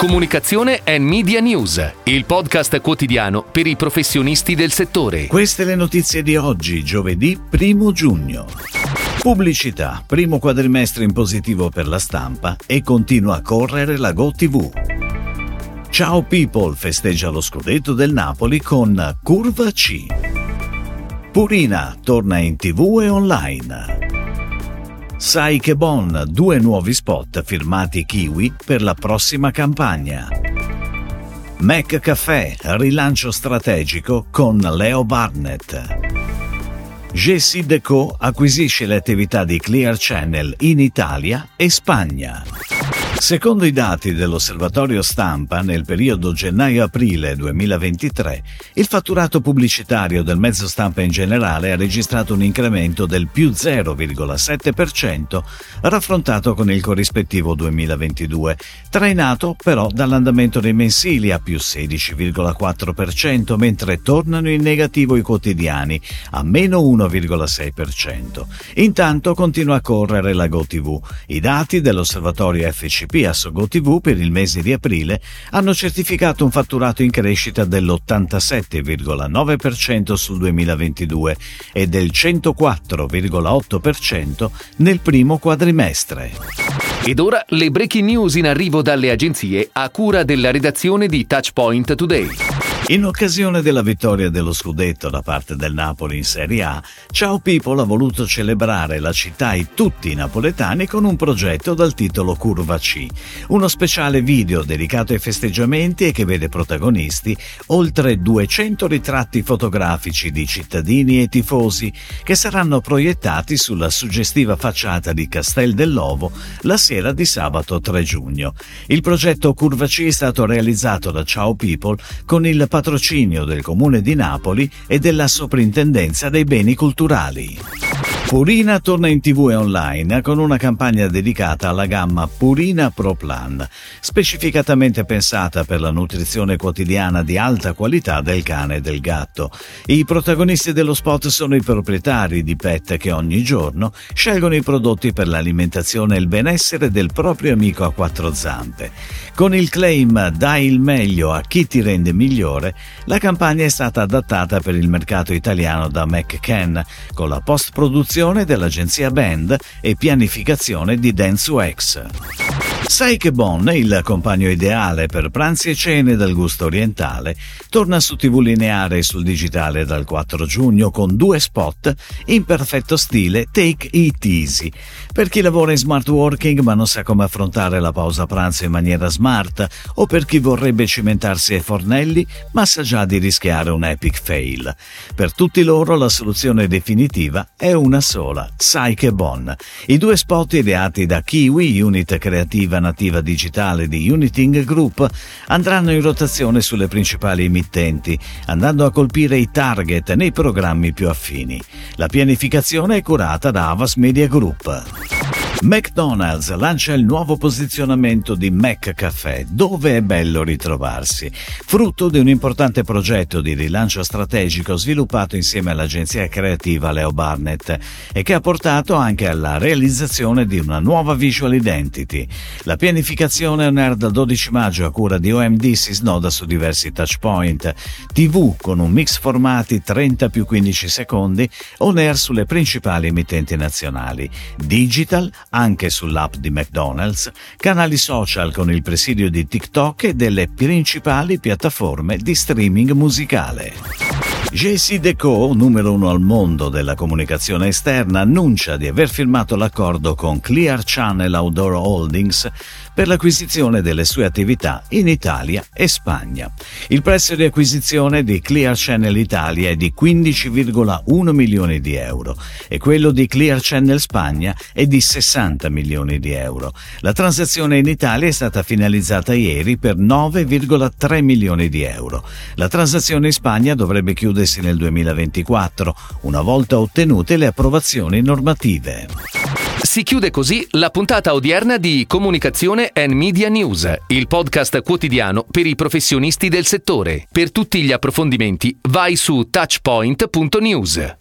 Comunicazione e Media News, il podcast quotidiano per i professionisti del settore. Queste le notizie di oggi, giovedì 1 giugno. Pubblicità, primo quadrimestre in positivo per la stampa e continua a correre la GoTV. Ciao People festeggia lo scudetto del Napoli con Curva C. Purina torna in tv e online. Sai che Bon, due nuovi spot firmati Kiwi per la prossima campagna. Mac Café, rilancio strategico con Leo Barnett. GC Deco acquisisce le attività di Clear Channel in Italia e Spagna. Secondo i dati dell'Osservatorio Stampa, nel periodo gennaio-aprile 2023, il fatturato pubblicitario del mezzo stampa in generale ha registrato un incremento del più 0,7% raffrontato con il corrispettivo 2022, trainato però dall'andamento dei mensili a più 16,4%, mentre tornano in negativo i quotidiani a meno 1,6%. Intanto continua a correre la GoTV. I dati dell'Osservatorio FCP PSO GoTV per il mese di aprile hanno certificato un fatturato in crescita dell'87,9% sul 2022 e del 104,8% nel primo quadrimestre. Ed ora le breaking news in arrivo dalle agenzie a cura della redazione di Touchpoint Today. In occasione della vittoria dello scudetto da parte del Napoli in Serie A, Ciao People ha voluto celebrare la città e tutti i napoletani con un progetto dal titolo Curva C, uno speciale video dedicato ai festeggiamenti e che vede protagonisti oltre 200 ritratti fotografici di cittadini e tifosi che saranno proiettati sulla suggestiva facciata di Castel dell'Ovo la sera di sabato 3 giugno. Il progetto Curva C è stato realizzato da Ciao People con il patrocinio del Comune di Napoli e della Soprintendenza dei Beni Culturali. Purina torna in tv e online con una campagna dedicata alla gamma Purina Pro Plan, specificatamente pensata per la nutrizione quotidiana di alta qualità del cane e del gatto. I protagonisti dello spot sono i proprietari di pet che ogni giorno scelgono i prodotti per l'alimentazione e il benessere del proprio amico a quattro zampe. Con il claim Dai il meglio a chi ti rende migliore, la campagna è stata adattata per il mercato italiano da McCann, con la post-produzione dell'agenzia Band e pianificazione di DanceUX. Sai che Bon, il compagno ideale per pranzi e cene dal gusto orientale, torna su TV lineare e sul digitale dal 4 giugno con due spot in perfetto stile Take It Easy. Per chi lavora in smart working ma non sa come affrontare la pausa pranzo in maniera smart o per chi vorrebbe cimentarsi ai fornelli ma sa già di rischiare un epic fail. Per tutti loro la soluzione definitiva è una sola, Sai che Bon. I due spot ideati da Kiwi, unit creativa nativa digitale di Uniting Group, andranno in rotazione sulle principali emittenti, andando a colpire i target nei programmi più affini. La pianificazione è curata da Avas Media Group. McDonald's lancia il nuovo posizionamento di McCaffè, dove è bello ritrovarsi, frutto di un importante progetto di rilancio strategico sviluppato insieme all'agenzia creativa Leo Barnett e che ha portato anche alla realizzazione di una nuova visual identity. La pianificazione on air dal 12 maggio a cura di OMD si snoda su diversi touchpoint, TV con un mix formati 30 più 15 secondi, on air sulle principali emittenti nazionali, digital, anche sull'app di McDonald's, canali social con il presidio di TikTok e delle principali piattaforme di streaming musicale. JC Deco, numero uno al mondo della comunicazione esterna, annuncia di aver firmato l'accordo con Clear Channel Outdoor Holdings per l'acquisizione delle sue attività in Italia e Spagna. Il prezzo di acquisizione di Clear Channel Italia è di 15,1 milioni di euro e quello di Clear Channel Spagna è di 60 milioni di euro. La transazione in Italia è stata finalizzata ieri per 9,3 milioni di euro. La transazione in Spagna dovrebbe chiudere concludersi nel 2024, una volta ottenute le approvazioni normative. Si chiude così la puntata odierna di Comunicazione and Media News, il podcast quotidiano per i professionisti del settore. Per tutti gli approfondimenti vai su touchpoint.news.